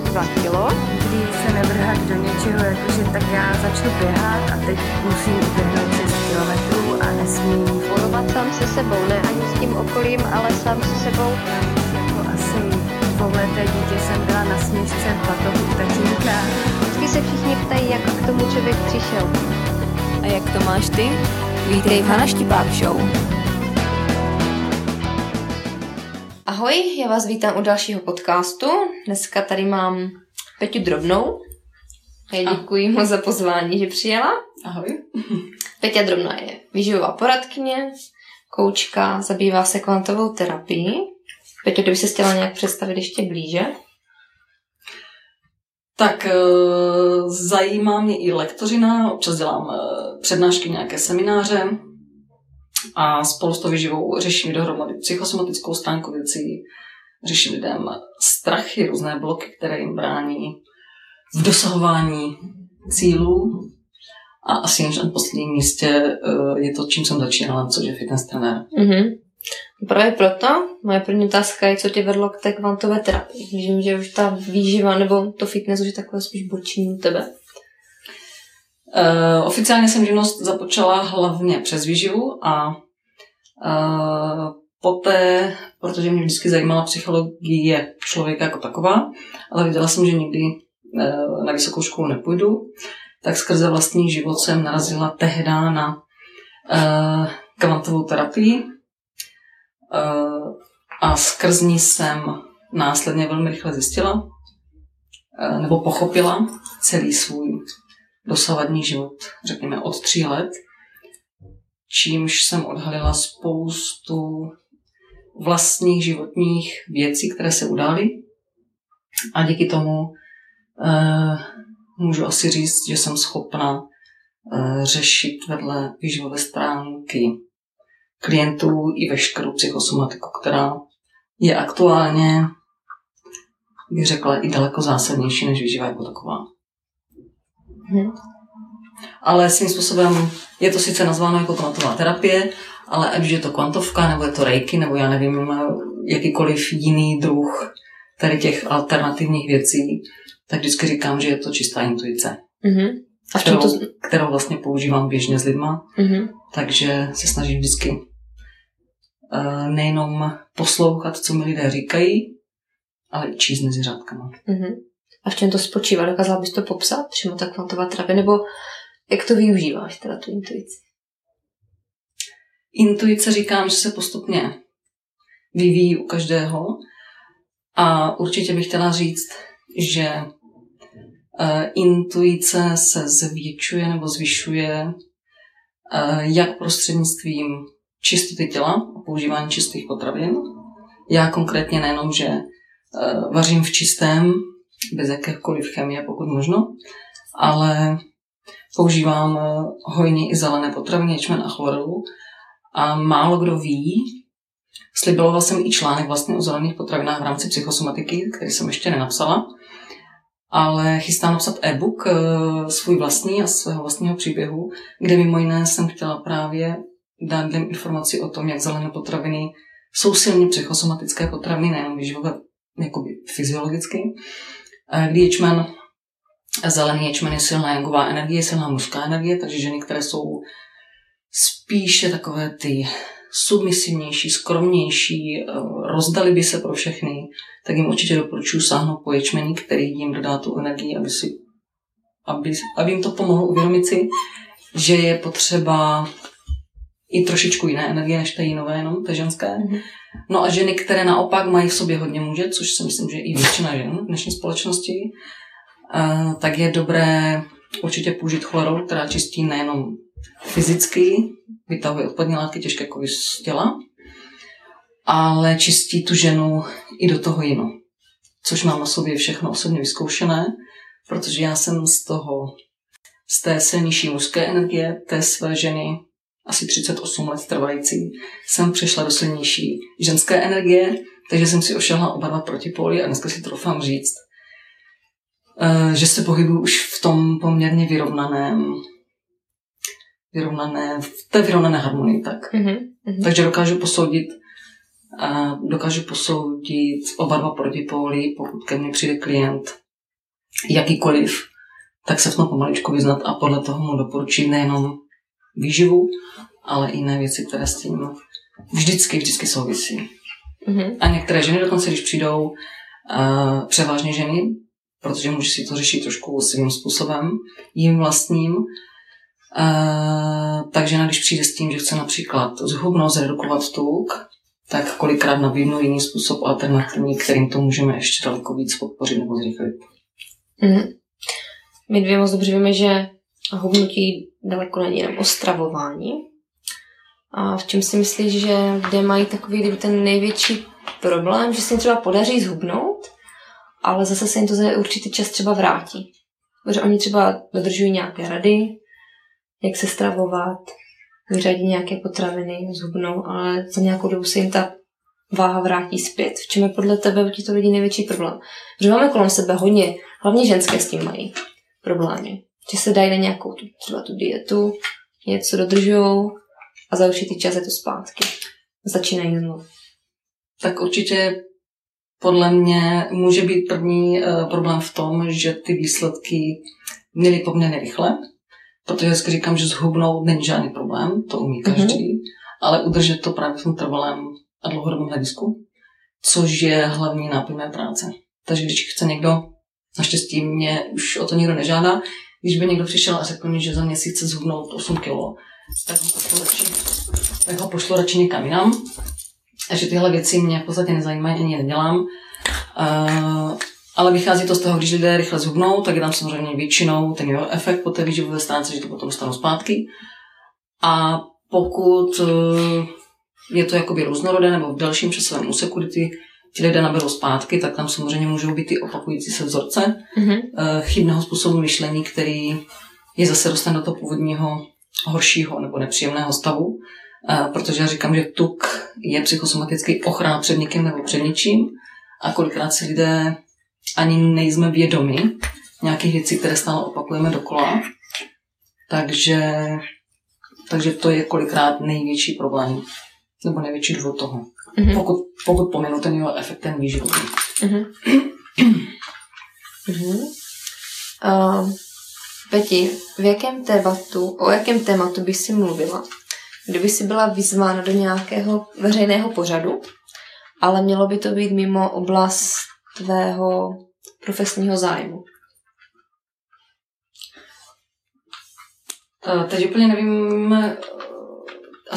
22 kg. Kdy se nevrhat do něčeho, jakože tak já začnu běhat a teď musím uběhnout 6 km a nesmím Volovat sám se sebou, ne ani s tím okolím, ale sám se sebou. jako asi dvouleté dítě jsem byla na směšce v batohu tatínka. Vždycky se všichni ptají, jak k tomu člověk přišel. A jak to máš ty? Vítej v Hana Štipák Show. Ahoj, já vás vítám u dalšího podcastu. Dneska tady mám Peťu Drobnou. Já děkuji moc za pozvání, že přijela. Ahoj. Peťa Drobná je výživová poradkyně, koučka, zabývá se kvantovou terapií. Peťo, kdyby se chtěla nějak představit ještě blíže. Tak eh, zajímá mě i lektořina, občas dělám eh, přednášky, nějaké semináře a spolu s tou výživou řeším dohromady psychosomatickou stránku věcí, řeším lidem strachy, různé bloky, které jim brání v dosahování cílů a asi než na posledním místě eh, je to, čím jsem začínala, což je fitness trenér. Mhm. Právě proto moje první otázka je, co tě vedlo k té kvantové terapii. Vím, že už ta výživa nebo to fitness už je takové spíš boční u tebe. Uh, oficiálně jsem živnost započala hlavně přes výživu a uh, poté, protože mě vždycky zajímala psychologie člověka jako taková, ale viděla jsem, že nikdy uh, na vysokou školu nepůjdu, tak skrze vlastní život jsem narazila tehdy na kvantovou terapii a skrz ní jsem následně velmi rychle zjistila nebo pochopila celý svůj dosavadní život, řekněme od tří let, čímž jsem odhalila spoustu vlastních životních věcí, které se udály. A díky tomu uh, můžu asi říct, že jsem schopna uh, řešit vedle výživové stránky klientů i veškerou psychosomatiku, která je aktuálně, bych řekla, i daleko zásadnější než výživa jako taková. Mhm. Ale svým způsobem je to sice nazváno jako kvantová terapie, ale ať už je to kvantovka, nebo je to reiki, nebo já nevím, jakýkoliv jiný druh tady těch alternativních věcí, tak vždycky říkám, že je to čistá intuice, Mhm. A kterou, to... kterou vlastně používám běžně s lidma, Mhm. takže se snažím vždycky uh, nejenom poslouchat, co mi lidé říkají, ale i číst mezi řádkama. Mhm. A v čem to spočívá? Dokázala bys to popsat? Přímo ta kvantová terapie? Nebo jak to využíváš, teda tu intuici? Intuice říkám, že se postupně vyvíjí u každého a určitě bych chtěla říct, že eh, intuice se zvětšuje nebo zvyšuje eh, jak prostřednictvím čistoty těla a používání čistých potravin. Já konkrétně nejenom, že eh, vařím v čistém, bez jakékoliv chemie, pokud možno, ale používám eh, hojně i zelené potraviny, ječmen a chlorelu. A málo kdo ví, slibovala jsem i článek vlastně o zelených potravinách v rámci psychosomatiky, který jsem ještě nenapsala, ale chystám napsat e-book eh, svůj vlastní a svého vlastního příběhu, kde mimo jiné jsem chtěla právě dát lidem informaci o tom, jak zelené potraviny jsou silně psychosomatické potraviny, nejenom výživové, jakoby fyziologicky, kdy ječmen, zelený ječmen je silná jangová energie, silná mužská energie, takže ženy, které jsou spíše takové ty submisivnější, skromnější, eh, rozdali by se pro všechny, tak jim určitě doporučuji sáhnout po ječmení, který jim dodá tu energii, aby, si, aby, aby jim to pomohlo uvědomit si, že je potřeba i trošičku jiné energie, než té jinové jenom, té ženské. Mhm. No a ženy, které naopak mají v sobě hodně muže, což si myslím, že i většina žen v dnešní společnosti, eh, tak je dobré určitě použít chlorol, která čistí nejenom fyzicky, vytahuje odpadní látky, těžké kovy z těla, ale čistí tu ženu i do toho jinu. Což mám na sobě všechno osobně vyzkoušené, protože já jsem z toho, z té silnější mužské energie té své ženy asi 38 let trvající, jsem přešla do silnější ženské energie, takže jsem si ošahla oba dva protipóly a dneska si troufám říct, eh, že se pohybuju už v tom poměrně vyrovnaném, vyrovnané, v té vyrovnané harmonii, tak. Mhm. Mhm. Takže dokážu posoudit, a dokážu posoudit oba dva protipóly, pokud ke mně přijde klient jakýkoliv, tak se v tom pomaličku vyznat a podle toho mu doporučit nejenom výživu, ale i jiné věci, které s tím vždycky, vždycky souvisí. Mhm. A některé ženy dokonce, když přijdou, uh, převážně ženy, protože může si to řešit trošku svým způsobem, jim vlastním, uh, tak žena, když přijde s tím, že chce například zhubnout, zredukovat tuk, tak kolikrát nabídnu jiný způsob alternativní, kterým to můžeme ještě daleko víc podpořit nebo zrychlit. Mhm. My dvě moc dobře víme, že hubnutí daleko není jenom o stravování. A v čem si myslíš, že kde mají takový kdyby ten největší problém, že se jim třeba podaří zhubnout, ale zase se jim to za určitý čas třeba vrátí. Protože oni třeba dodržují nějaké rady, jak se stravovat, vyřadí nějaké potraviny, zhubnou, ale za nějakou dobu se jim ta váha vrátí zpět. V čem je podle tebe těchto lidí největší problém? Protože máme kolem sebe hodně, hlavně ženské s tím mají problémy. Že se dají na nějakou tu, třeba tu dietu, něco dodržují a za určitý čas je to zpátky. Začínají znovu. Tak určitě podle mě může být první uh, problém v tom, že ty výsledky měly poměrně rychle, protože vždycky říkám, že zhubnout není žádný problém, to umí každý, mm-hmm. ale udržet to právě v tom trvalém a dlouhodobém hledisku, což je hlavní náplň mé práce. Takže když chce někdo, naštěstí mě už o to nikdo nežádá, když by někdo přišel a řekl mi, že za měsíc chce zhubnout 8 kg, tak ho pošlu radši, tak ho pošlu radši někam jinam. A že tyhle věci mě v podstatě nezajímají, ani nedělám. Uh, ale vychází to z toho, když lidé rychle zhubnou, tak je tam samozřejmě většinou ten jeho efekt po té výživové stránce, že to potom stanou zpátky. A pokud uh, je to jakoby různorodé nebo v dalším časovém úseku, kdy ty, ti lidé naberou zpátky, tak tam samozřejmě můžou být ty opakující se vzorce Mm-hmm. chybného způsobu myšlení, který je zase dostane do toho původního horšího nebo nepříjemného stavu. Uh, protože já říkám, že tuk je psychosomatický ochrana před někým nebo před něčím a kolikrát si lidé ani nejsme vědomi nějakých věcí, které stále opakujeme dokola. Takže, takže to je kolikrát největší problém nebo největší důvod toho. Mm-hmm. Pokud, pokud pominu ten jeho efekt, ten výživový. Mm-hmm. mm-hmm. Uh, Peti, v jakém tématu, o jakém tématu by si mluvila, kdyby si byla vyzvána do nějakého veřejného pořadu, ale mělo by to být mimo oblast tvého profesního zájmu? Uh, teď úplně nevím,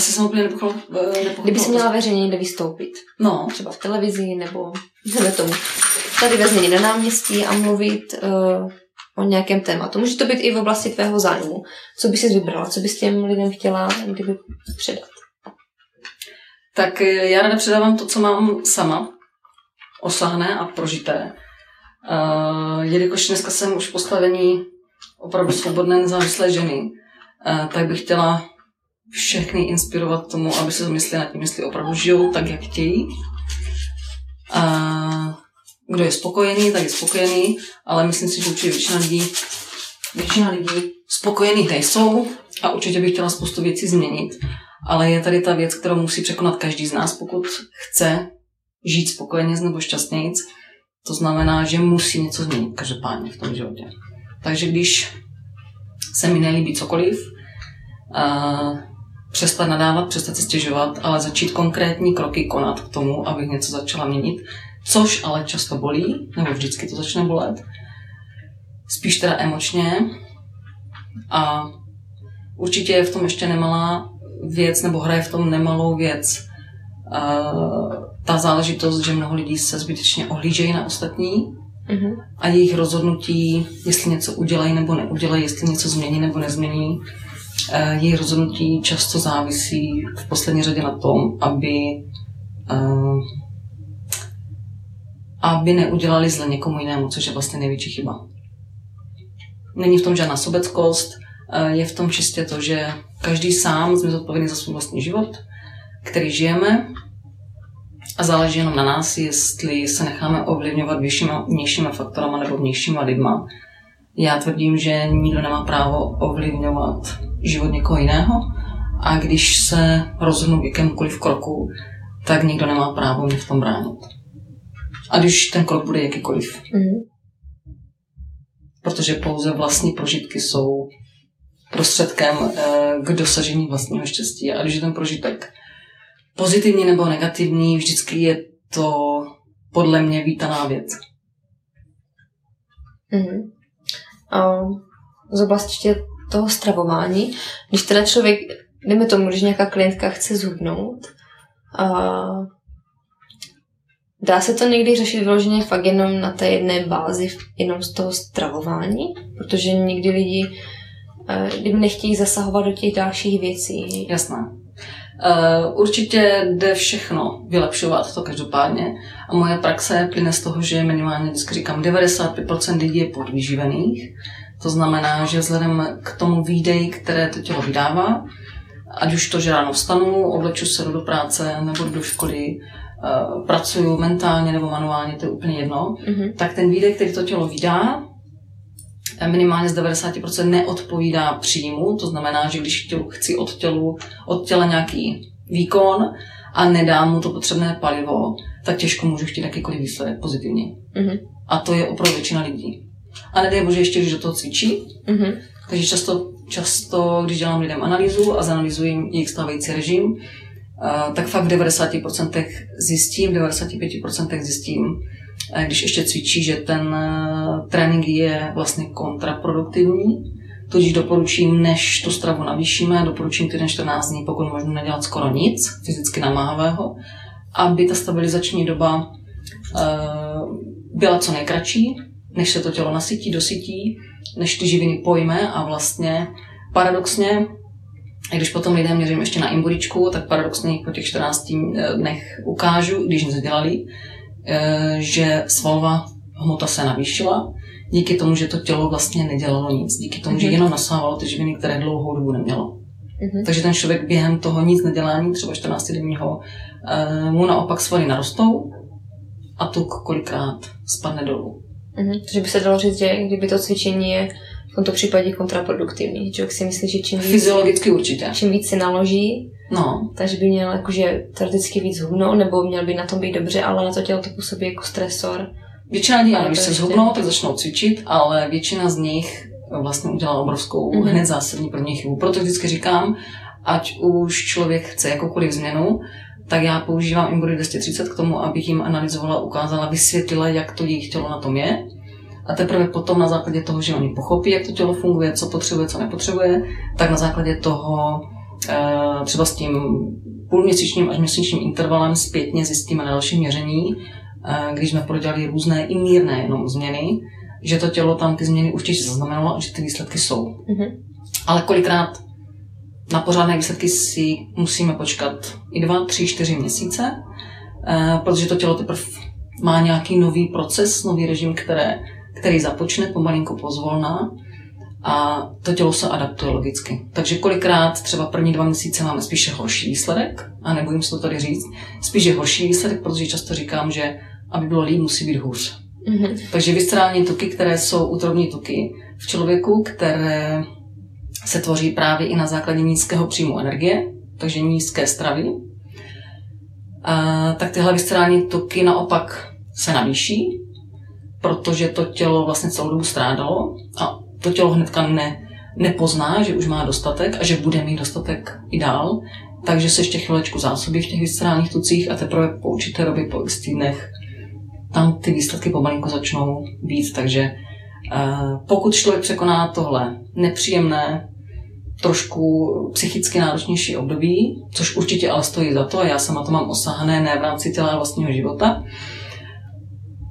asi jsem úplně nepochopila. Uh, Kdyby si měla veřejně někde vystoupit, No, třeba v televizi nebo nebo tomu, tady ve na náměstí a mluvit uh, o nějakém tématu. Může to být i v oblasti tvého zájmu. Co bys si vybrala, co bys těm lidem chtěla kdyby předat? tak eh, já ráda předávám to, co mám sama, osáhné a prožité. Uh, jelikož dneska jsem už postavení opravdu svobodné, nezávislé ženy, uh, tak bych chtěla všechny inspirovat tomu, aby se zamysleli nad tím, jestli opravdu žijou tak, jak chtějí. Uh, kdo je spokojený, tak je spokojený, ale myslím si, že určitě většina lidí, většina lidí spokojených nejsou a určitě bych chtěla spoustu věcí změnit. Ale je tady ta věc, kterou musí překonat každý z nás, pokud chce žít spokojeně nebo šťastnějíc. To znamená, že musí něco změnit každopádně v tom životě. Takže když se mi nelíbí cokoliv, přestat nadávat, přestat si stěžovat, ale začít konkrétní kroky konat k tomu, abych něco začala měnit, což ale často bolí, nebo vždycky to začne bolet. Spíš teda emočně. A určitě je v tom ještě nemalá věc, nebo hraje v tom nemalou věc uh, ta záležitost, že mnoho lidí se zbytečně ohlížejí na ostatní Mm-hmm. a jejich rozhodnutí, jestli něco udělají nebo neudělají, jestli něco změní nebo nezmění, eh, jejich rozhodnutí často závisí v poslední řadě na tom, aby, eh, aby neudělali zle někomu jinému, což je vlastně největší chyba. Není v tom žádná sobeckost, eh, je v tom čistě to, že každý sám jsme zodpovědný za svůj vlastní život, který žijeme a záleží jenom na nás, jestli se necháme ovlivňovat většíma, vnějšíma faktorama nebo vnějšíma lidma. Já tvrdím, že nikdo nemá právo ovlivňovat život někoho jiného a když se rozhodnu k jakémukoliv kroku, tak nikdo nemá právo mě v tom bránit. A když ten krok bude jakýkoliv. Mm-hmm. protože pouze vlastní prožitky jsou prostředkem eh, k dosažení vlastního štěstí. A když je ten prožitek pozitivní nebo negativní, vždycky je to podle mě vítaná věc. Mm-hmm. A z oblasti toho stravování, když teda člověk, jdeme tomu, když nějaká klientka chce zhubnout, a dá se to někdy řešit vyloženě fakt jenom na té jedné bázi, jenom z toho stravování, protože někdy lidi eh, kdyby nechtějí zasahovat do těch dalších věcí. Jasné. Uh, určitě jde všechno vylepšovat, to každopádně. A moje praxe plyne z toho, že minimálně vždycky říkám, 95% lidí je podvýživených. To znamená, že vzhledem k tomu výdej, které to tělo vydává, ať už to, že ráno vstanu, obleču se do práce nebo do školy, uh, pracuju mentálně nebo manuálně, to je úplně jedno, mm-hmm. tak ten výdej, který to tělo vydá, minimálně z 90% neodpovídá příjmu, to znamená, že když chci od, tělu, od těla nějaký výkon a nedám mu to potřebné palivo, tak těžko můžu chtít jakýkoliv výsledek pozitivní. Mm-hmm. A to je opravdu většina lidí. A nedej bože ještě, když do toho cvičí. Mm-hmm. Takže často, často, když dělám lidem analýzu a zanalizuji jejich stávající režim, uh, tak fakt v 90% zjistím, v 95% zjistím, když ještě cvičí, že ten eh, trénink je vlastně kontraproduktivní, tudíž doporučím, než tu stravu navýšíme, doporučím týden 14 dní, pokud možno nedělat skoro nic fyzicky namáhavého, aby ta stabilizační doba eh, byla co nejkratší, než se to tělo nasytí, dosytí, než ty živiny pojme a vlastně paradoxně, a když potom lidem měřím ještě na imburičku, tak paradoxně po těch 14 dnech ukážu, když nic dělali, Eh, že svalová hmota se navýšila, díky tomu, že to tělo vlastně nedělalo nic, díky tomu, mm-hmm. že mhm. jenom nasávalo ty živiny, které dlouhou dobu nemělo. Mm-hmm. Takže ten člověk během toho nic nedělání, třeba 14 denního, eh, mu naopak svaly narostou a tuk kolikrát spadne dolů. Mm-hmm. Takže by se dalo říct, že kdyby to cvičení je v tomto případě kontraproduktivní. Člověk si myslí, že čím víc, Fyziologicky určitě. Čím víc si naloží, No. Takže by měl jakože teoreticky víc hubnout, nebo měl by na tom být dobře, ale na to tělo to působí jako stresor. Většina lidí, když se zhubnou, tak začnou cvičit, ale většina z nich vlastně udělala obrovskou, mm-hmm. hned zásadní první chybu. Proto vždycky říkám, ať už člověk chce jakoukoliv změnu, tak já používám Imbody 230 k tomu, abych jim analyzovala, ukázala, vysvětlila, jak to jejich tělo na tom je. A teprve potom na základě toho, že oni pochopí, jak to tělo funguje, co potřebuje, co nepotřebuje, tak na základě toho Eh, třeba s tím půlměsíčním až měsíčním intervalem zpětně zjistíme na dalším měření, eh, když jsme prodělali různé i mírné jenom změny, že to tělo tam ty změny určitě zaznamenalo a že ty výsledky jsou. Mm-hmm. Ale kolikrát na pořádné výsledky si musíme počkat i dva, tři, čtyři měsíce, eh, protože to tělo teprve má nějaký nový proces, nový režim, které, který započne pomalinku pozvolná a to tělo se adaptuje logicky. Takže kolikrát třeba první dva měsíce máme spíše horší výsledek, a nebojím se to tady říct, spíše horší výsledek, protože často říkám, že aby bylo líp, musí být hůř. Mm-hmm. Takže viscerální tuky, které jsou útrobní tuky v člověku, které se tvoří právě i na základě nízkého příjmu energie, takže nízké stravy, a, tak tyhle viscerální tuky naopak se navýší, protože to tělo vlastně celou dobu strádalo a to tělo hnedka ne, nepozná, že už má dostatek a že bude mít dostatek i dál, takže se ještě chvilečku zásobí v těch viscerálních tucích a teprve po určité době, po x týdnech, tam ty výsledky pomalinku začnou být. Takže uh, pokud člověk překoná tohle nepříjemné, trošku psychicky náročnější období, což určitě ale stojí za to, a já sama to mám osahané ne v rámci těla vlastního života,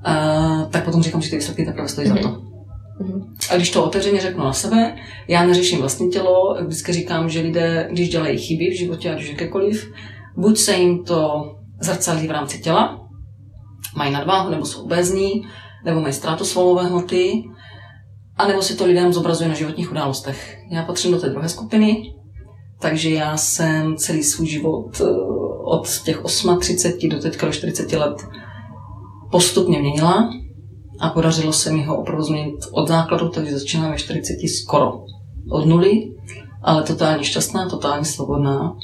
uh, tak potom říkám, že ty výsledky teprve stojí mm-hmm. za to. A když to otevřeně řeknu na sebe, já neřeším vlastní tělo, vždycky říkám, že lidé, když dělají chyby v životě, ať už jakékoliv, buď se jim to zrcadlí v rámci těla, mají nadváhu nebo jsou obezní, nebo mají ztrátu svalové hmoty, anebo si to lidem zobrazuje na životních událostech. Já patřím do té druhé skupiny, takže já jsem celý svůj život eh, od těch 38 do teďka do 40 let postupně měnila a podařilo se mi ho opravdu změnit od základu, takže začínám ve 40 skoro od nuly, ale totálně šťastná, totálně svobodná.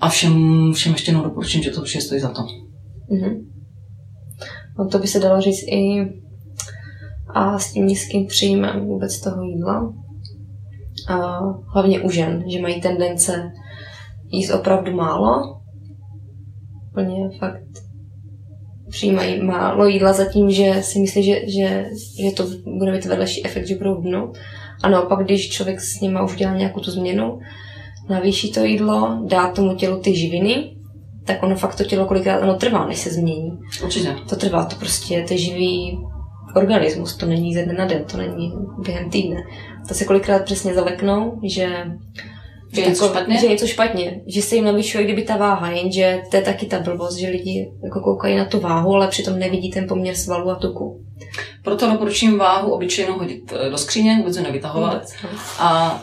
A všem, všem ještě jednou doporučím, že to vše stojí za to. Mm-hmm. No to by se dalo říct i a s tím nízkým příjmem vůbec toho jídla. A hlavně u žen, že mají tendence jíst opravdu málo. Úplně fakt přijímají málo jídla za tím, že si myslí, že, že, že to bude mít vedlejší efekt, že budou hubnout. A naopak, když člověk s nimi už dělá nějakou tu změnu, navýší to jídlo, dá tomu tělu ty živiny, tak ono fakt to tělo kolikrát ono trvá, než se změní. Určitě. To trvá, to prostě je živý organismus, to není ze dne na den, to není během týdne. To se kolikrát přesně zaleknou, že Že je něco špatně? Že je něco špatně, že se jim navyšuje kdyby ta váha, jenže to je taky ta blbost, že lidi jako koukají na tu váhu, ale přitom nevidí ten poměr svalu a tuku. Proto doporučím váhu obyčejnou hodit eh, do skříně, vůbec ji nevytahovat. Vůbec, no. a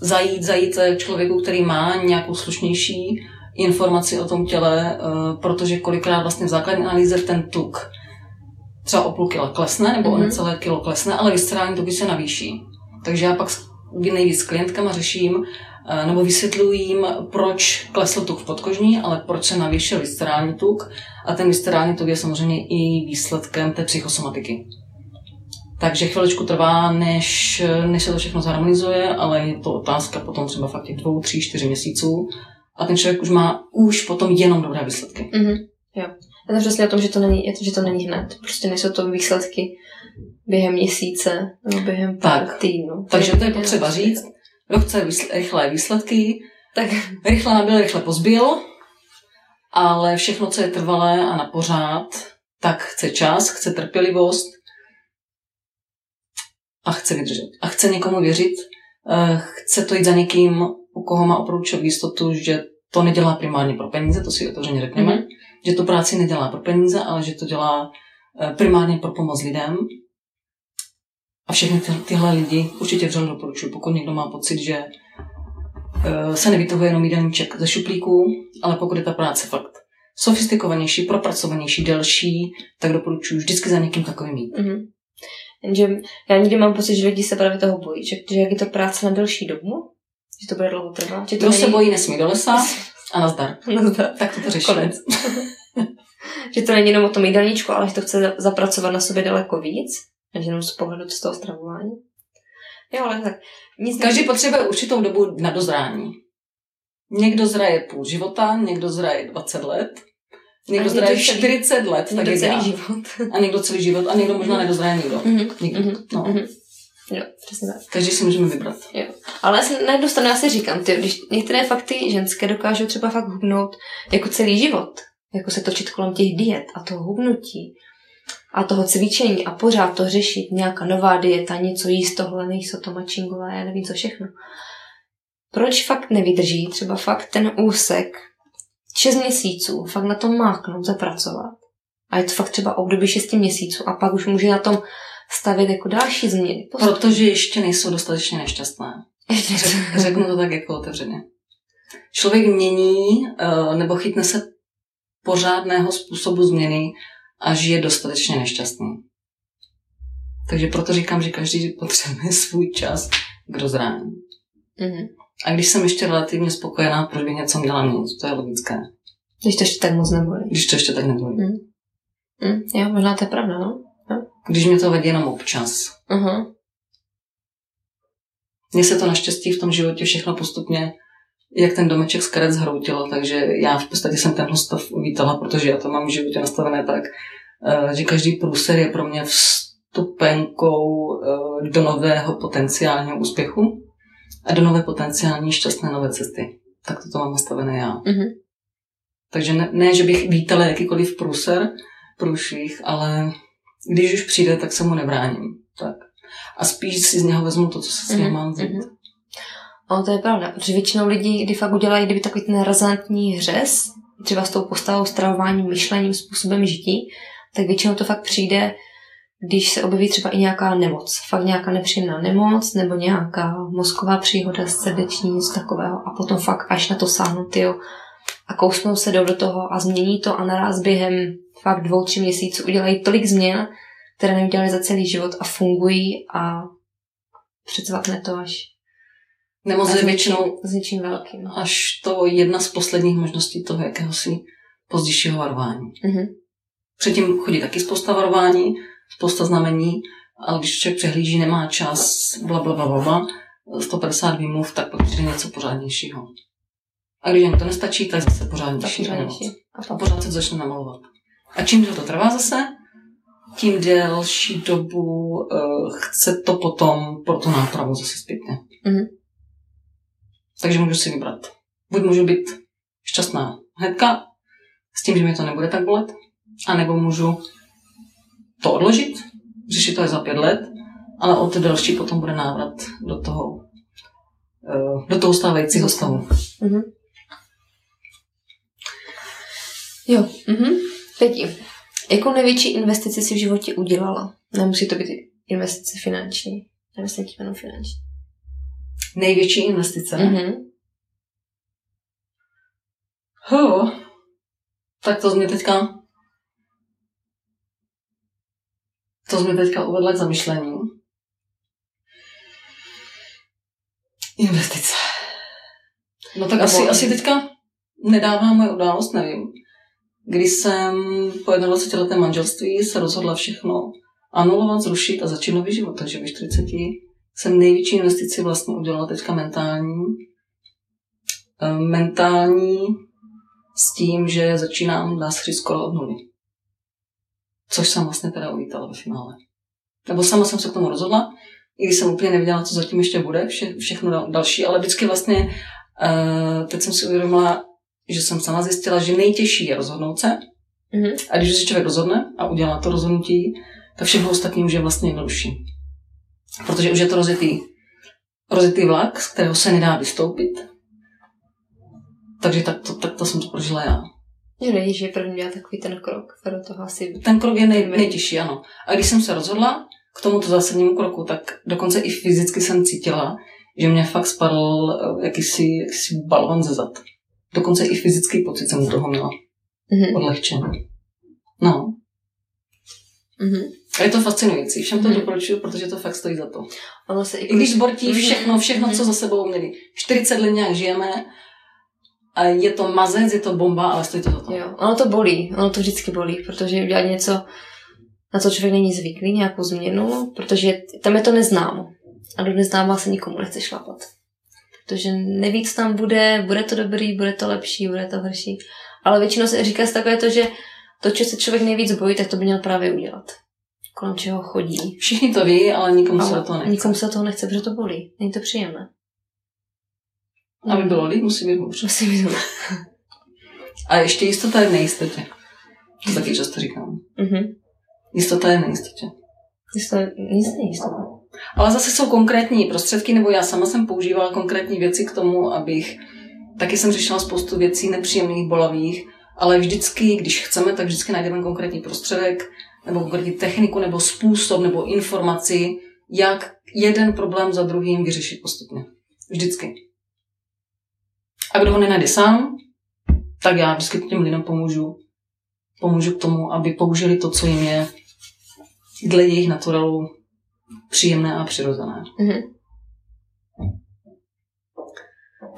zajít, zajít k člověku, který má nějakou slušnější informaci o tom těle, eh, protože kolikrát vlastně v základní analýze ten tuk třeba o půl kila klesne, nebo mm-hmm. o Mhm. necelé kilo klesne, ale viscerální tuky se navýší. Takže já pak nejvíc s klientkama řeším, eh, nebo vysvětluji jim, proč klesl tuk v podkožní, ale proč se navýšil viscerální tuk. A ten viscerální tuk je samozřejmě i výsledkem té psychosomatiky. Takže chviličku trvá, než, než se to všechno zharmonizuje, ale je to otázka potom třeba fakt těch dvou, tří, čtyři měsíců. A ten člověk už má už potom jenom dobré výsledky. Mhm, jo. Je to přesně o tom, že to není, je to, že to není hned. Prostě nejsou to výsledky během měsíce nebo během pár Tak. týdnů. Takže to je potřeba říct. Kdo chce výsl- rychlé výsledky, Tak rychle nabil, rychle pozbil, ale všechno, co je trvalé a na pořád, tak chce čas, chce trpělivost a chce vydržet. A chce někomu věřit, eh, chce to jít za někým, u koho má opravdu jistotu, že to nedělá primárně pro peníze, to si otevřeně řekneme, Mhm. Že to práci nedělá pro peníze, ale že to dělá eh, primárně pro pomoc lidem. A všechny ty, tyhle lidi určitě vřele doporučuji, pokud někdo má pocit, že eh, se nevytahuje jenom jídelníček ze šuplíků, ale pokud je ta práce fakt sofistikovanější, propracovanější, delší, tak doporučuji vždycky za někým takovým jít. Mhm. Jenže já někdy mám pocit, že lidi se právě toho bojí, že, že jak je to práce na delší dobu, že to bude dlouho trvat. Že to Kdo se bojí, nesmí do lesa a nazdar. To- Tak to to řešíme. Konec. že to není jenom o tom jídelníčku, ale že to chce za- zapracovat na sobě daleko víc, než jenom z pohledu z toho stravování. Jo, ale tak nic Každý potřebuje určitou dobu na dozrání. Někdo zraje půl života, někdo zraje 20 let, někdo A zraje někdo celý- 40 let, tak někdo celý já. život. A někdo celý život a někdo možná nedozraje nikdo. Mhm, Nikdo. mhm, No. mhm. Jo, přesně tak. Každý si můžeme vybrat. Ale já si, na jednu stranu já si říkám, ty, když některé fakty ženské dokážou třeba fakt hubnout jako celý život, jako se točit kolem těch diet a toho hubnutí a toho cvičení a pořád to řešit, nějaká nová dieta, něco jíst tohle, nejsou to mačingové, já nevím co všechno. Proč fakt nevydrží třeba fakt ten úsek 6 měsíců, fakt na tom máknout, zapracovat. A je to fakt třeba období 6 měsíců a pak už může na tom stavit jako další změny. Protože ještě nejsou dostatečně nešťastné. Ještě Řek- Řeknu to tak jako otevřeně. Člověk mění eh, nebo chytne se pořádného způsobu změny, až je dostatečně nešťastný. Takže proto říkám, že každý potřebuje svůj čas k rozrání. Mhm. A když jsem ještě relativně spokojená, proč bych něco měla měnit? To je logické. Když to ještě tak moc nebolí. Když to ještě tak nebude. Mm, jo, možná to je pravda, no. Když mě to vadí jenom občas. Uh-huh. Mně se to naštěstí v tom životě všechno postupně, jak ten domeček z karet zhroutilo, takže já v podstatě jsem tenhle stav uvítala, protože já to mám v životě nastavené tak, eh, že každý průser je pro mě vstupenkou eh, do nového potenciálního úspěchu a do nové potenciální šťastné nové cesty. Tak to mám nastavené já. Mhm. Takže ne, ne, že bych vítala jakýkoliv průser, průšvih, ale když už přijde, tak se mu nebráním. Tak. A spíš si z něho vezmu to, co se s ním Mhm, mám vzít. mhm. No, to je pravda, protože většinou lidí, kdy fakt udělají kdyby takový ten razantní hřez, třeba s tou postavou, stravováním, myšlením, způsobem žití, tak většinou to fakt přijde, když se objeví třeba i nějaká nemoc. Fakt nějaká nepříjemná nemoc, nebo nějaká mozková příhoda, srdeční, něco takového. A potom fakt až na to sáhnou, tyjo, a kousnou se do toho a změní to a naraz během fakt dvou, tři měsíců udělají tolik změn, které neudělali za celý život a fungují a přecvakne to až Nemoc je většinou s něčím velkým. až to jedna z posledních možností toho jakéhosi pozdějšího varování. Mhm. Předtím chodí taky spousta varování, spousta znamení, ale když člověk přehlíží, nemá čas, bla, bla, bla, bla, bla 150 výmluv, tak pak přijde něco pořádnějšího. A když jim to nestačí, tak zase pořádnější. pořádnější. A pořád se začne namalovat. A čím to trvá zase, tím delší dobu uh, chce to potom pro tu nápravu zase zpětně. Mhm. Takže můžu si vybrat. Buď můžu být šťastná hnedka, s tím, že mi to nebude tak bolet, anebo můžu to odložit, řešit to až za pět let, ale o to delší potom bude návrat do toho, uh, do toho stávajícího stavu. Mhm. Jo. Mhm. Pěti. Jakou největší investici si v životě udělala? Nemusí to být investice finanční. Nemyslím tím jenom finanční. Největší investice? Mhm. Huh. Tak to mě teďka to mi teďka uvedla k zamyšlení. Investice. No tak Nebo- asi, asi teďka nedává moje událost, nevím. Když jsem po 21 letém manželství se rozhodla všechno anulovat, zrušit a začít nový život. Takže ve 40 jsem největší investici vlastně udělala teďka mentální. Eh, Mentální s tím, že začínám, dá se skoro od nuly. Což jsem vlastně teda uvítala ve finále. Nebo sama jsem se k tomu rozhodla, i když jsem úplně nevěděla, co zatím ještě bude, vše, všechno dal- další, ale vždycky vlastně, uh, teď jsem si uvědomila, že jsem sama zjistila, že nejtěžší je rozhodnout se. Mhm. A když se člověk rozhodne a udělá to rozhodnutí, tak všechno ostatní už je vlastně jednodušší. Protože už je to rozjetý, rozjetý vlak, z kterého se nedá vystoupit. Takže tak to, tak to jsem to prožila já. Mě nejde, že první dělá takový ten krok. Do toho asi... Ten krok je nej, nejtěžší, ano. A když jsem se rozhodla k tomuto zásadnímu kroku, tak dokonce i fyzicky jsem cítila, že mě fakt spadl eh, jakýsi, jakýsi balon ze zad. Dokonce i fyzický pocit jsem z toho měla. Mhm. Odlehčený. No. Mhm. A je to fascinující. Všem to Mhm. doporučuju, protože to fakt stojí za to. Ono se i, I když zbortí Mhm. všechno, všechno, co Mhm. za sebou měli. 40 let nějak žijeme, a je to mazec, je to bomba, ale stojí to za to. Jo, ono to bolí, ono to vždycky bolí, protože udělat něco, na co člověk není zvyklý, nějakou změnu, protože tam je to neznámo. A do neznáma se nikomu nechce šlapat. Protože neví, co tam bude, bude to dobrý, bude to lepší, bude to horší. Ale většinou se říká si takové to, že to, co se člověk nejvíc bojí, tak to by měl právě udělat. Kolem čeho chodí. Všichni to ví, ale nikomu se Ale do toho nechce. nikomu se toho nechce, protože to bolí. Není to příjemné. Aby bylo líp, musí být hůř. Musím být A ještě jistota je v nejistotě. To taky často říkám. Mhm. Jistota je v nejistotě. Jistě, nic nejistota. Ale zase jsou konkrétní prostředky, nebo já sama jsem používala konkrétní věci k tomu, abych... Taky jsem řešila spoustu věcí nepříjemných, bolavých, ale vždycky, když chceme, tak vždycky najdeme konkrétní prostředek, nebo konkrétní techniku, nebo způsob, nebo informaci, jak jeden problém za druhým vyřešit postupně. Vždycky. A kdo ho nenajde sám, tak já vždycky těm lidem pomůžu. Pomůžu k tomu, aby použili to, co jim je dle jejich naturalu příjemné a přirozené. Mhm.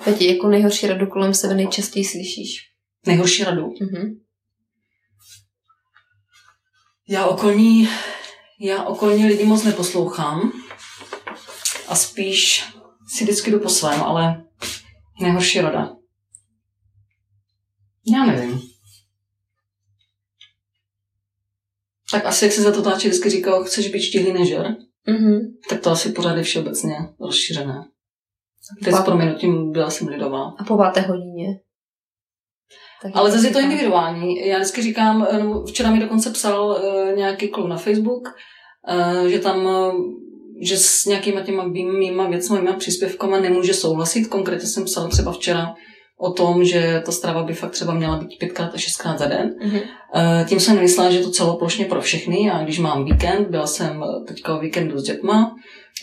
Peti, jakou nejhorší radu kolem sebe nejčastěji slyšíš? Nejhorší radu. Mhm. Já okolní, já okolní lidi moc neposlouchám a spíš si vždycky jdu po svém, ale nejhorší rada. Já nevím. Tak asi, jak se za to táče vždycky říkal, chceš být štíhlý nežer, Mhm. tak to asi pořád je všeobecně rozšířené. Teď s proměnutím byla jsem lidová. A po páté hodině. Tak Ale zase je to individuální. Já vždycky říkám, eh, včera mi dokonce psal uh, nějaký kluk na Facebook, uh, že tam, že s nějakýma těma mý- mýma věcmi, mýma příspěvkama nemůže souhlasit. Konkrétně jsem psal třeba včera o tom, že ta strava by fakt třeba měla být pětkrát a šestkrát za den. Mhm. Eh, Tím jsem nemyslela, že to celoplošně pro všechny. Já když mám víkend, byla jsem teďka o víkendu s dětma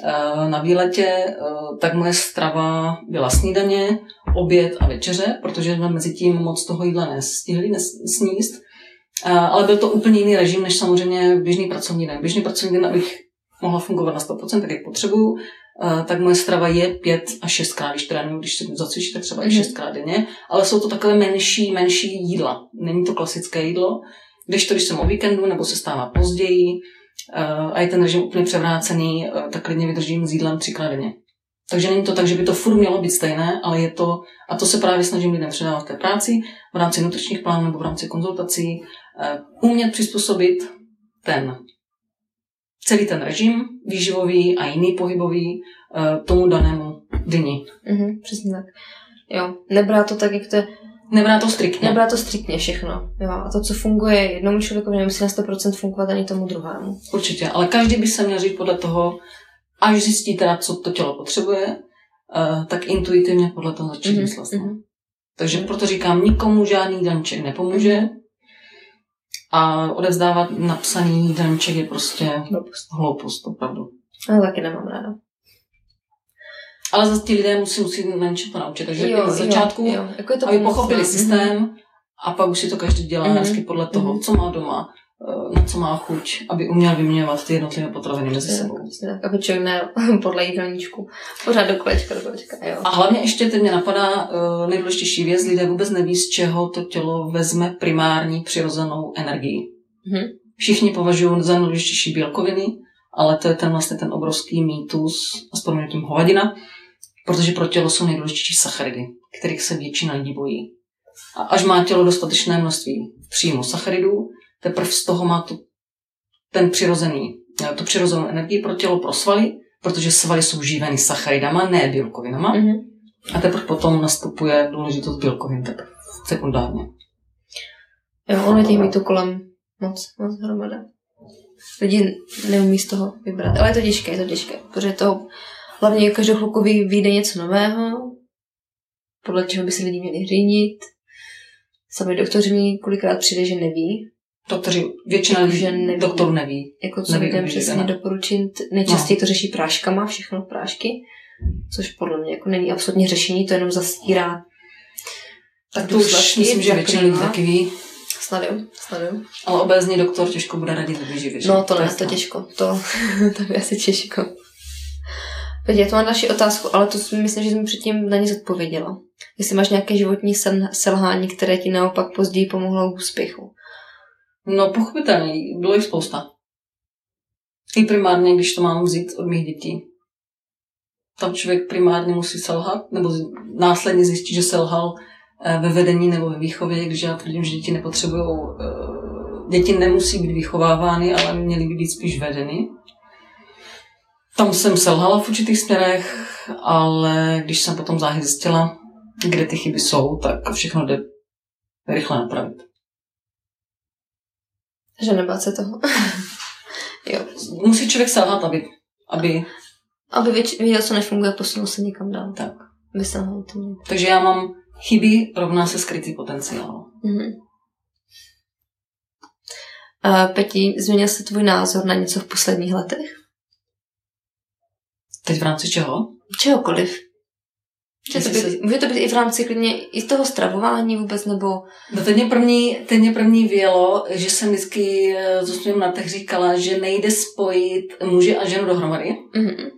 eh, na výletě, eh, tak moje strava byla snídaně, oběd a večeře, protože jsme mezi tím moc toho jídla nestihli nes- sníst. Ale byl to úplně jiný režim, než samozřejmě běžný pracovní den. Běžný pracovní den, abych mohla fungovat na 100%, tak jak potřebuju, tak moje strava je pět a šestkrát, když trénuju, když se zacvičím, tak třeba i Mhm. šestkrát denně, ale jsou to takové menší, menší jídla. Není to klasické jídlo, když to, když jsem o víkendu nebo se stává později, uh, a je ten režim úplně převrácený, uh, tak klidně vydržím s jídlem třikrát denně. Takže není to tak, že by to furt mělo být stejné, ale je to, a to se právě snažím lidem předávat v té práci, v rámci nutričních plánů nebo v rámci konzultací, uh, umět přizpůsobit ten celý ten režim výživový a jiný pohybový uh, tomu danému dni. Mhm, přesně tak. Jo, nebrá to tak, jak to je, Nebrá to striktně. nebrá to striktně všechno. Jo, a to, co funguje jednomu člověku, nemusí na 100% fungovat ani tomu druhému. Určitě, ale každý by se měl říct podle toho, až zjistí teda, co to tělo potřebuje, uh, tak intuitivně podle toho začít Mhm, no. mhm. Takže proto říkám, nikomu žádný jídelníček nepomůže a odevzdávat napsaný jídelníček je prostě Blbost. hloupost, opravdu. Ale taky nemám ráda. Ale zase ti lidé musí, musí na něčem to naučit. Takže jo, z začátku, jo, jo. Jako je to aby pomocné. pochopili Mhm. systém a pak už si to každý dělá Mhm. hezky podle toho, Mhm. co má doma, na co má chuť, aby uměl vyměňovat ty jednotlivé potraviny mezi sebou. tak, aby člověk ne podle jídelníčku. Pořád do kolečka, do kolečka, jo. A hlavně ještě teď mě napadá uh, nejdůležitější věc, lidé vůbec neví, z čeho to tělo vezme primární přirozenou energii. Mhm. Všichni považují za nejdůležitější bělkoviny, ale to je ten vlastně ten obrovský mýtus, a s proměnutím hovadina, protože pro tělo jsou nejdůležitější sacharidy, kterých se většina lidí bojí. A až má tělo dostatečné množství příjmu sacharidů, teprve z toho má tu, ten přirozený, eh, tu přirozenou energii pro tělo, pro svaly, protože svaly jsou živeny sacharidama, ne bílkovinama. Mhm. A teprve potom nastupuje důležitost bílkovin teprve sekundárně. Jo, ono je těch mýtů kolem moc, moc hromada. Lidi neumí z toho vybrat, ale je to těžké, je to těžké, protože to hlavně každou chvilku vy- vyjde něco nového, podle čeho by se lidi měli řídit. Sami doktoři mi kolikrát přijde, že neví, Doktoři, většina lidí, Že neví. doktorů neví. jako co Neví, lidem neví, přesně ne. doporučit. Nejčastěji to řeší práškama, všechno prášky, což podle mě jako není absolutně řešení, to jenom zastírá Tak to už důsledky, myslím, že většina lidí zakrývá. taky ví. Sleduju, sleduju. Ale obézní doktor těžko bude radit že? No to je ne, to snad. těžko. To, to je asi těžko. Teď já tu mám další otázku, ale to si myslím, že jsem předtím na ně zodpověděla. Jestli máš nějaké životní sel- selhání, které ti naopak později pomohlo k úspěchu. No pochopitelně, bylo jich spousta. I primárně, když to mám vzít od mých dětí. Tam člověk primárně musí selhat, nebo následně zjistit, že selhal eh, ve vedení nebo ve výchově, když já tvrdím, že děti nepotřebují, děti nemusí být vychovávány, ale měly by být spíš vedeny. Tam jsem selhala v určitých směrech, ale když jsem potom záhy zjistila, kde ty chyby jsou, tak všechno jde rychle napravit. Že nebát se toho. jo. Musí člověk selhat, aby, aby Aby věč, věděl, co nefunguje, posunul se někam dál. tak. Mohl to. Takže já mám chyby rovná se skrytý potenciál. Mhm. A Peti, změnil se tvůj názor na něco v posledních letech? Teď v rámci čeho? Čehokoliv. Může to, být, může to být i v rámci klidně i toho stravování vůbec, nebo No teď mě první, teď mě první vělo, že jsem vždycky eh, s úsměvem na těch říkala, že nejde spojit muže a ženu dohromady. mhm.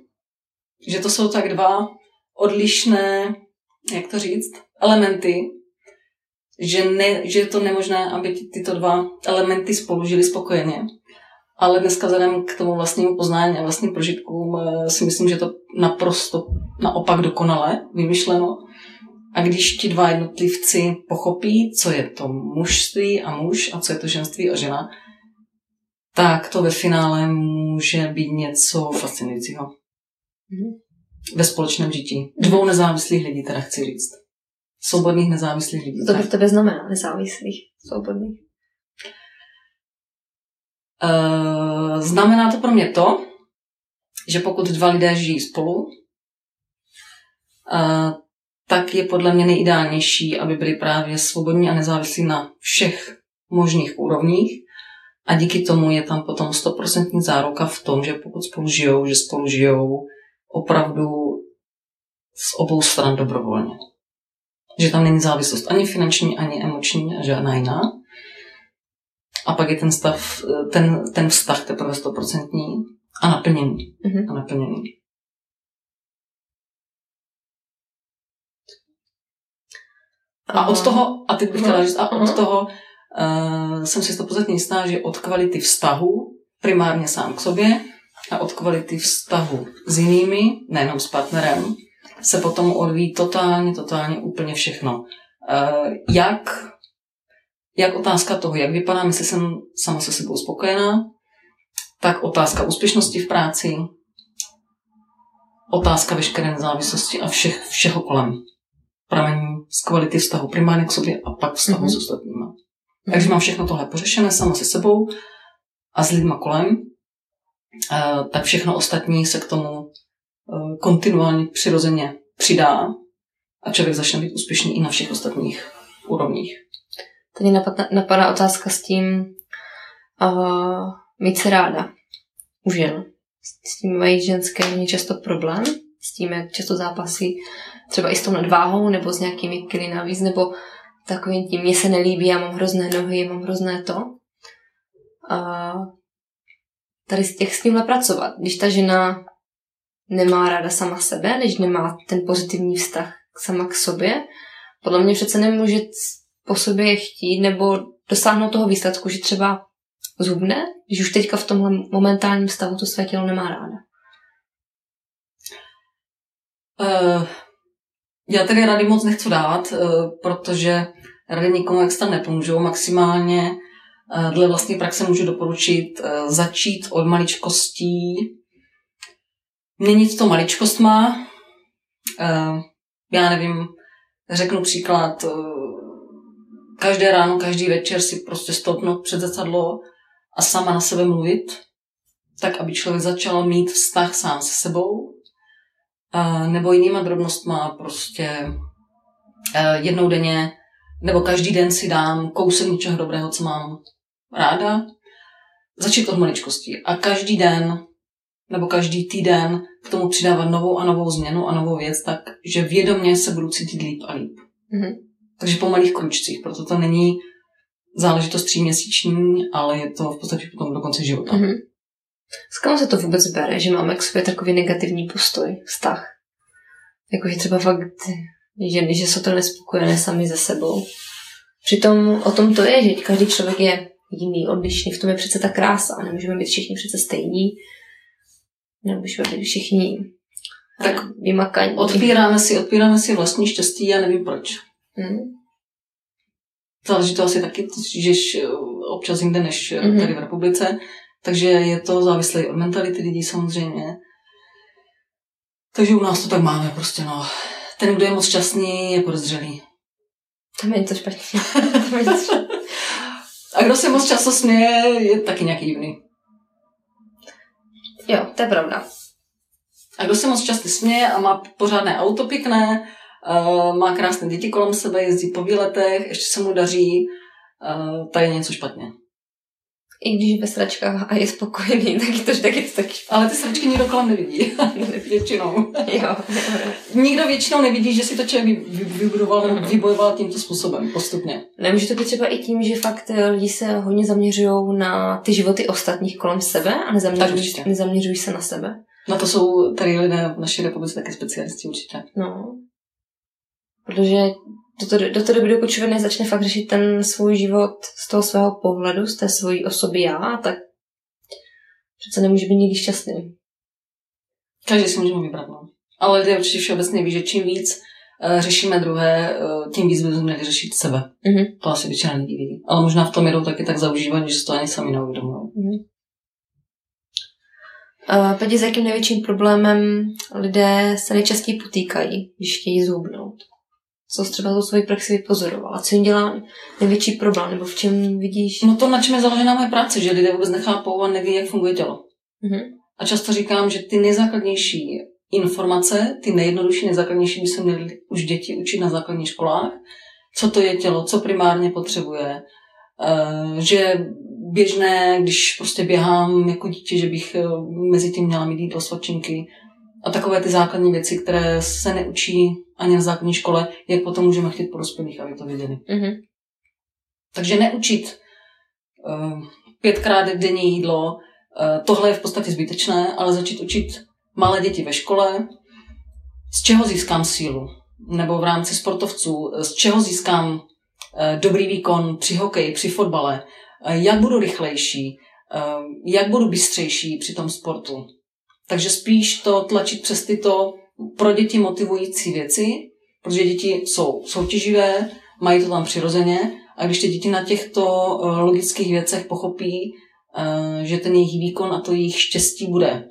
Že to jsou tak dva odlišné, jak to říct, elementy. Že, ne, že je to nemožné, aby ty- tyto dva elementy spolu žili spokojeně. Ale dneska vzhledem k tomu vlastnímu poznání a vlastním prožitkům eh, si myslím, že to naprosto naopak dokonale vymyšleno. A když ti dva jednotlivci pochopí, co je to mužství a muž a co je to ženství a žena, tak to ve finále může být něco fascinujícího. Mhm. Ve společném žití. Dvou nezávislých lidí, teda chci říct. Svobodných nezávislých lidí. to pro tebe znamená nezávislých, svobodných. Eh, znamená to pro mě to, že pokud dva lidé žijí spolu, eh, tak je podle mě nejideálnější, aby byli právě svobodní a nezávislí na všech možných úrovních. A díky tomu je tam potom stoprocentní záruka v tom, že pokud spolu žijou, že spolu žijou opravdu z obou stran dobrovolně. Že tam není závislost ani finanční, ani emoční a žádná jiná. A pak je ten, stav, ten, ten vztah teprve stoprocentní a naplněný. Mhm. A naplněný. A od toho, a teď bych chtěla říct, a od Aha. toho uh, jsem si stoprocentně jistá, že od kvality vztahu primárně sám k sobě a od kvality vztahu s jinými, nejenom s partnerem, se potom odvíjí totálně, totálně úplně všechno. Eh, jak, jak otázka toho, jak vypadám, jestli jsem sama se sebou spokojená, tak otázka úspěšnosti v práci, otázka veškeré nezávislosti a všech, všeho kolem. Pramení z kvality vztahu primárně k sobě a pak vztahu mm-hmm. s ostatními. Takže mám všechno tohle pořešené sama se sebou a s lidma kolem, eh, tak všechno ostatní se k tomu eh, kontinuálně přirozeně přidá a člověk začne být úspěšný i na všech ostatních úrovních. Tady napadá, napadá otázka s tím uh, mít se ráda u žen. S tím mají ženské hodně často problém, s tím, jak často zápasy třeba i s tou nadváhou, nebo s nějakými kily navíc, nebo takovým tím, mně se nelíbí, já mám hrozné nohy, mám hrozné to. A tady z těch s tímhle pracovat. Když ta žena nemá ráda sama sebe, když nemá ten pozitivní vztah sama k sobě, podle mě přece nemůže po sobě chtít nebo dosáhnout toho výsledku, že třeba zhubne, když už teďka v tomhle momentálním stavu to své tělo nemá ráda. Uh, já tedy rady moc nechci dávat, uh, protože rady nikomu extra nepomůžou. Maximálně uh, dle vlastní praxe můžu doporučit uh, začít od maličkostí, měnit to maličkostma. Uh, já nevím, řeknu příklad, každé ráno, každý večer si prostě stopnout před zrcadlo a sama na sebe mluvit, tak aby člověk začal mít vztah sám se sebou, a nebo jinýma drobnostma, prostě jednou denně, nebo každý den si dám kousek něčeho dobrého, co mám ráda, začít od maličkosti. A každý den, nebo každý týden k tomu přidávat novou a novou změnu a novou věc, tak že vědomě se budu cítit líp a líp. Mm-hmm. Takže po malých kručcích, proto to není záležitost tříměsíční, ale je to v podstatě potom do konce života. Mm-hmm. S kam se to vůbec bere, že máme k sobě takový negativní postoj, vztah? Jakože třeba fakt ženy, že jsou to nespokojené sami ze sebou. Přitom o tom to je, že každý člověk je jiný, odlišný, v tom je přece ta krása. Nemůžeme být všichni přece stejní. Nemůžeme být všichni tak vymakaní. Odpíráme si, odpíráme si vlastní štěstí, já nevím proč. Hmm. Záleží to asi taky, že občas jinde než mm-hmm. tady v republice, takže je to závislé od mentality lidí samozřejmě. Takže u nás to tak máme prostě, no. Ten, kdo je moc šťastný, je podezřelý. Tam je to špatně. A kdo se moc často směje, je taky nějaký divný. Jo, to je pravda. A kdo se moc často směje a má pořádné auto pěkné, má krásné děti kolem sebe, jezdí po výletech, ještě se mu daří, uh, tady je něco špatně. I když ve sračkách a je spokojený, tak je to taky, taky Ale ty sračky nikdo kolem nevidí. většinou. jo. Nikdo většinou nevidí, že si to člověk vybudoval nebo vybojoval tímto způsobem postupně. Nemůže to být třeba i tím, že fakt eh, lidi se hodně zaměřují na ty životy ostatních kolem sebe a nezaměřují, nezaměřují se na sebe. Na to jsou tady lidé v naší republice také specialisti určitě. No. Protože do, to, do té doby, dokud člověk nezačne fakt řešit ten svůj život z toho svého pohledu, z té svojí osoby já, tak přece nemůže být nikdy šťastný. Každý si můžeme vybrat, no. Ale lidé určitě všeobecně ví, že čím víc uh, řešíme druhé, uh, tím víc bychom měli řešit sebe. Mm-hmm. To asi většina lidí vidí. Ale možná v tom jedou taky tak zaužívaní, že to ani sami neuvědomují. Mm-hmm. Uh, Pěti, s jakým největším problémem lidé se nejčastěji potýkají, když chtějí zhubnout? Co jsi třeba za svoji praxi vypozorovala? Co jim dělá největší problém? Nebo v čem vidíš? No to, na čem je založená moje práce, že lidé vůbec nechápou a neví, jak funguje tělo. Mm-hmm. A často říkám, že ty nejzákladnější informace, ty nejjednodušší, nejzákladnější by se měly už děti učit na základních školách. Co to je tělo, co primárně potřebuje. Uh, že běžné, když prostě běhám jako dítě, že bych eh, mezi tím měla mít jídlo, svačinky a takové ty základní věci, které se neučí ani na základní škole, jak potom můžeme chtít po dospělých, aby to viděli. Mm-hmm. Takže neučit uh, pětkrát denní jídlo, uh, tohle je v podstatě zbytečné, ale začít učit malé děti ve škole, z čeho získám sílu, nebo v rámci sportovců, z čeho získám uh, dobrý výkon při hokeji, při fotbale, uh, jak budu rychlejší, eh, jak budu bystřejší při tom sportu. Takže spíš to tlačit přes tyto pro děti motivující věci, protože děti jsou soutěživé, mají to tam přirozeně a když ty děti na těchto eh, logických věcech pochopí, eh, že ten jejich výkon a to jejich štěstí bude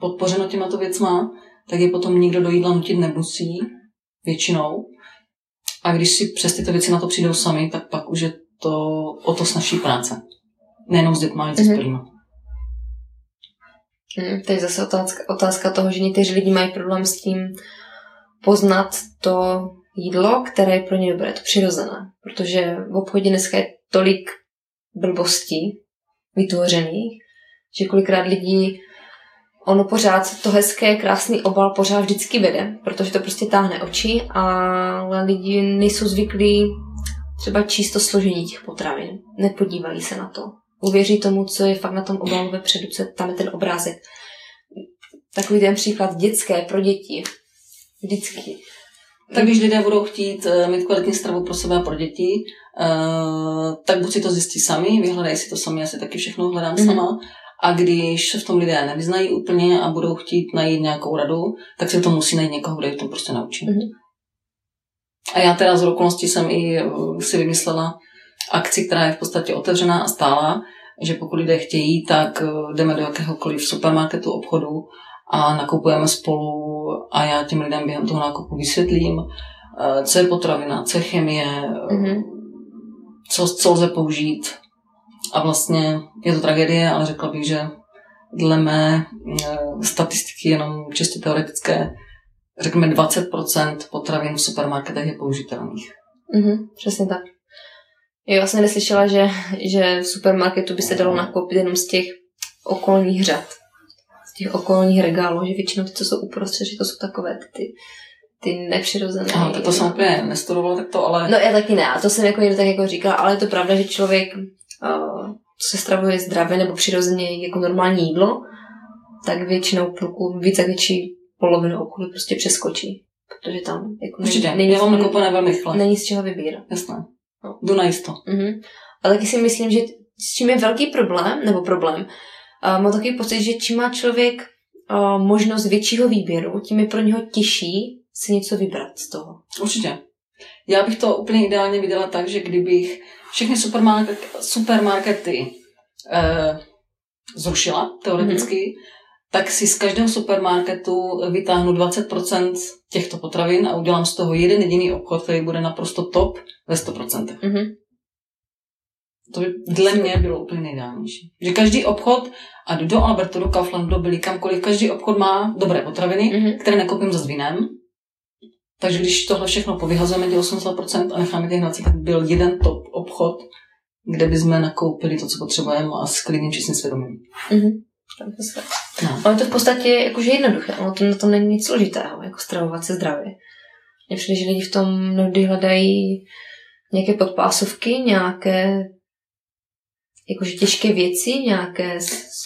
podpořeno těmato věcma, tak je potom nikdo do jídla nutit nemusí, většinou. A když si přes tyto věci na to přijdou sami, tak pak už je to o to snažší práce. Nejenom s dětmi, ale i s Mhm. Hmm, to je zase otázka, otázka toho, že někteří lidi mají problém s tím poznat to jídlo, které je pro ně dobré, to přirozené. Protože v obchodě dneska je tolik blbostí vytvořených, že kolikrát lidí ono pořád, to hezké, krásný obal pořád vždycky vede, protože to prostě táhne oči, ale lidi nejsou zvyklí třeba číst to složení těch potravin. Nepodívají se na to. Uvěří tomu, co je fakt na tom obalu vepředu, co je, tam je ten obrázek. Takový ten příklad dětské pro děti. Vždycky. Tak když lidé budou chtít eh, mít kvalitní stravu pro sebe a pro děti, eh, tak buď si to zjistí sami, vyhledají si to sami, já si taky všechno hledám Mhm. sama. A když se v tom lidé nevyznají úplně a budou chtít najít nějakou radu, tak si to musí najít někoho, kdo je v tom prostě naučí. Mhm. A já teda z okolností jsem i eh, si vymyslela akci, která je v podstatě otevřená a stála, že pokud lidé chtějí, tak eh, jdeme do jakéhokoliv supermarketu, obchodu a nakupujeme spolu a já těm lidem během toho nákupu vysvětlím, eh, co je potravina, co je chemie, Mhm. co, co lze použít. A vlastně je to tragédie, ale řekla bych, že dle mé statistiky jenom čistě teoretické, řekněme 20% potravin v supermarketech je použitelných. Mhm, přesně tak. Já jsem neslyšela, že, že v supermarketu by se dalo nakoupit jenom z těch okolních řad. Z těch okolních regálů, že většinou ty, co jsou uprostřed, že to jsou takové ty, ty, nepřirozené. Aha, tak to jsem úplně nestudovala, tak to ale... No já taky ne, a to jsem jako někdo tak jako říkala, ale je to pravda, že člověk, uh, co se stravuje zdravě nebo přirozeně jako normální jídlo, tak většinou půlku, víc jak větší polovinu okolí prostě přeskočí. Protože tam jako Určitě, není, já mám není, nakoupené velmi není z čeho vybírat. Jasné. Jdu na jisto. Mhm. A taky si myslím, že s čím je velký problém, nebo problém, uh, mám takový pocit, že čím má člověk uh, možnost většího výběru, tím je pro něho těžší si něco vybrat z toho. Určitě. Já bych to úplně ideálně viděla tak, že kdybych všechny supermarket, supermarkety eh, zrušila teoreticky, mm-hmm. Tak si z každého supermarketu vytáhnu 20% těchto potravin a udělám z toho jeden jediný obchod, který bude naprosto top ve 100%. Mhm. To by dle mě bylo úplně nejideálnější. Že každý obchod, a jdu do Albertu, do Kauflandu, do Billy, kamkoliv, každý obchod má dobré potraviny, Mhm. které nekoupím za vinem. Takže když tohle všechno povyhazujeme, těch 80% a necháme těch 20, tak byl jeden top obchod, kde bychom nakoupili to, co potřebujeme a s klidným čistým svědomím. Mhm. Se- No. Ale je to v podstatě jakože jednoduché, ono to na tom není nic složitého, jako stravovat se zdravě. Mně přijde, že lidi v tom mnohdy hledají nějaké podpásovky, nějaké jakože těžké věci, nějaké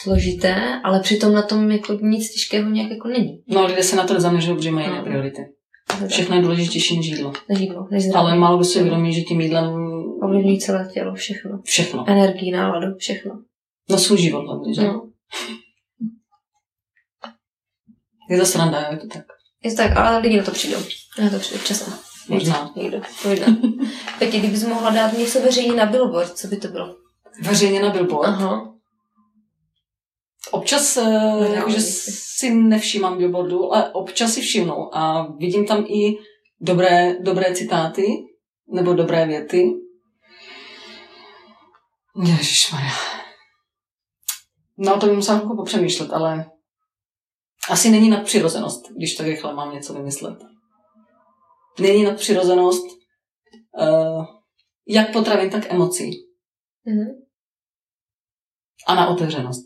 složité, ale přitom na tom jako nic těžkého nějak jako není. No lidé se na to nezaměřují, protože mají jiné No. priority. Všechno. Všechno je důležitější než jídlo. Než jídlo, než zdraví. Ale málo kdo si uvědomí, že tím jídlem Ovlivňují celé tělo, všechno. všechno. Energii, náladu, všechno. No svůj život hlavně, že? No. Je to sranda, je to tak. Je to tak, ale lidi na to přijdou. Na to přijdou často. Možná. Někdo. Možná. Peti, kdybys mohla dát něco veřejně na billboard, co by to bylo? Veřejně na billboard. Aha. Občas, No, jakože si nevšímám billboardu, ale občas si všimnu a vidím tam i dobré, dobré citáty nebo dobré věty. Ježišmarja. No, to bych musela chvilku popřemýšlet, ale asi není nadpřirozenost, když tak rychle mám něco vymyslet. Není nadpřirozenost uh, jak potravin, tak emocí. Mhm. A na otevřenost.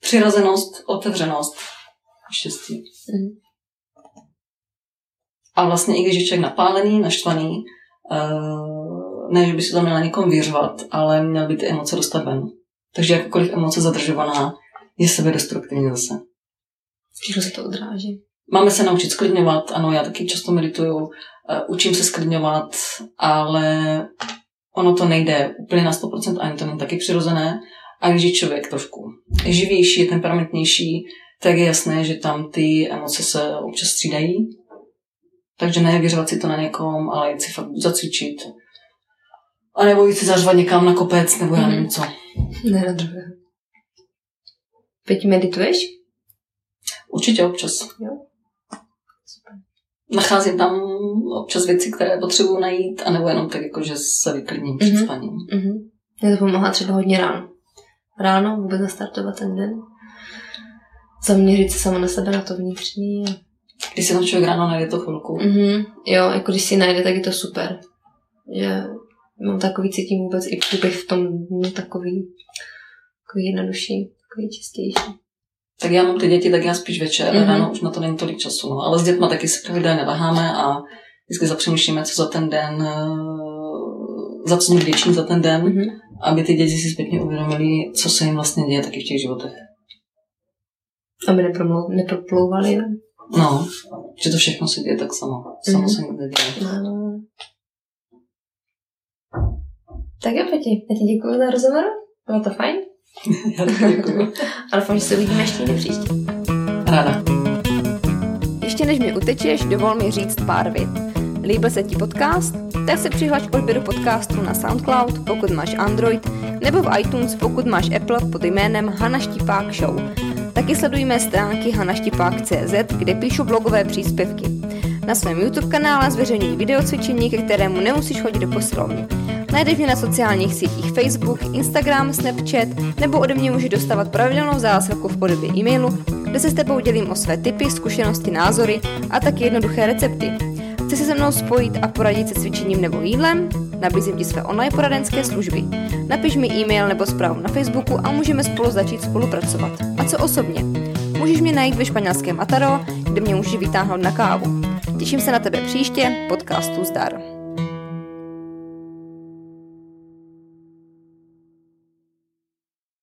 Přirozenost, otevřenost, štěstí. Mhm. A vlastně i když je člověk napálený, naštvaný, uh, ne, že by se to měla někom vyřvat, ale měl by ty emoce dostat ven. Takže jakkoliv emoce zadržovaná je sebedestruktivní zase. Se to odráží. Máme se naučit sklidňovat, ano, já taky často medituju, uh, učím se sklidňovat, ale ono to nejde úplně na 100%, ani to není taky přirozené, a když je člověk trošku živější, temperamentnější, tak je jasné, že tam ty emoce se občas střídají. Takže ne vyřvat si to na někom, ale jít si fakt zacvičit. A nebo jít si zařvat někam na kopec, nebo já nevím co. Ne na druhé. Teď medituješ? Určitě občas. Jo. Nacházím tam občas věci, které potřebuji najít, anebo jenom tak, jako, že se vyklidním před Mhm. spaním. Mhm. Mě to pomáhá třeba hodně ráno. Ráno vůbec nastartovat ten den. Zaměřit se sama na sebe, na to vnitřní. A... Když si tam člověk ráno najde to chvilku. Mhm. Jo, jako když si najde, tak je to super. Že mám takový, cítím vůbec i průběh v tom dnu takový, takový jednodušší, takový čistější. Tak já mám ty děti, tak já spíš večer, Mhm. mm-hmm. ráno už na to není tolik času. No. Ale s dětma taky si pravidelně leháme a vždycky zapřemýšlíme, co za ten den, eh, za co jsme vděční za ten den, Mhm. aby ty děti si zpětně uvědomili, co se jim vlastně děje taky v těch životech. Aby nepromlou, neproplouvali. No, že to všechno se děje tak samo. Samo Mhm. se nikdy neděje. No. Tak jo, Peti, já ti děkuji za rozhovor. Bylo to fajn. Já děkuji. A doufám, že se uvidíme ještě někdy příště. Ráda. Ještě než mi utečeš, dovol mi říct pár vět. Líbil se ti podcast? Tak se přihlaš k odběru podcastu na SoundCloud, pokud máš Android, nebo v iTunes, pokud máš Apple pod jménem Hana Štipák Show. Taky sleduj mé stránky hanaštipák.cz, kde píšu blogové příspěvky. Na svém YouTube kanále zveřejňuji videocvičení, ke kterému nemusíš chodit do posilovny. Najdeš mě na sociálních sítích Facebook, Instagram, Snapchat nebo ode mě můžeš dostávat pravidelnou zásilku v podobě e-mailu, kde se s tebou dělím o své tipy, zkušenosti, názory a taky jednoduché recepty. Chci se se mnou spojit a poradit se cvičením nebo jídlem? Nabízím ti své online poradenské služby. Napiš mi e-mail nebo zprávu na Facebooku a můžeme spolu začít spolupracovat. A co osobně? Můžeš mě najít ve španělském Ataro, kde mě můžeš vytáhnout na kávu. Těším se na tebe příště, podcastu Zdar.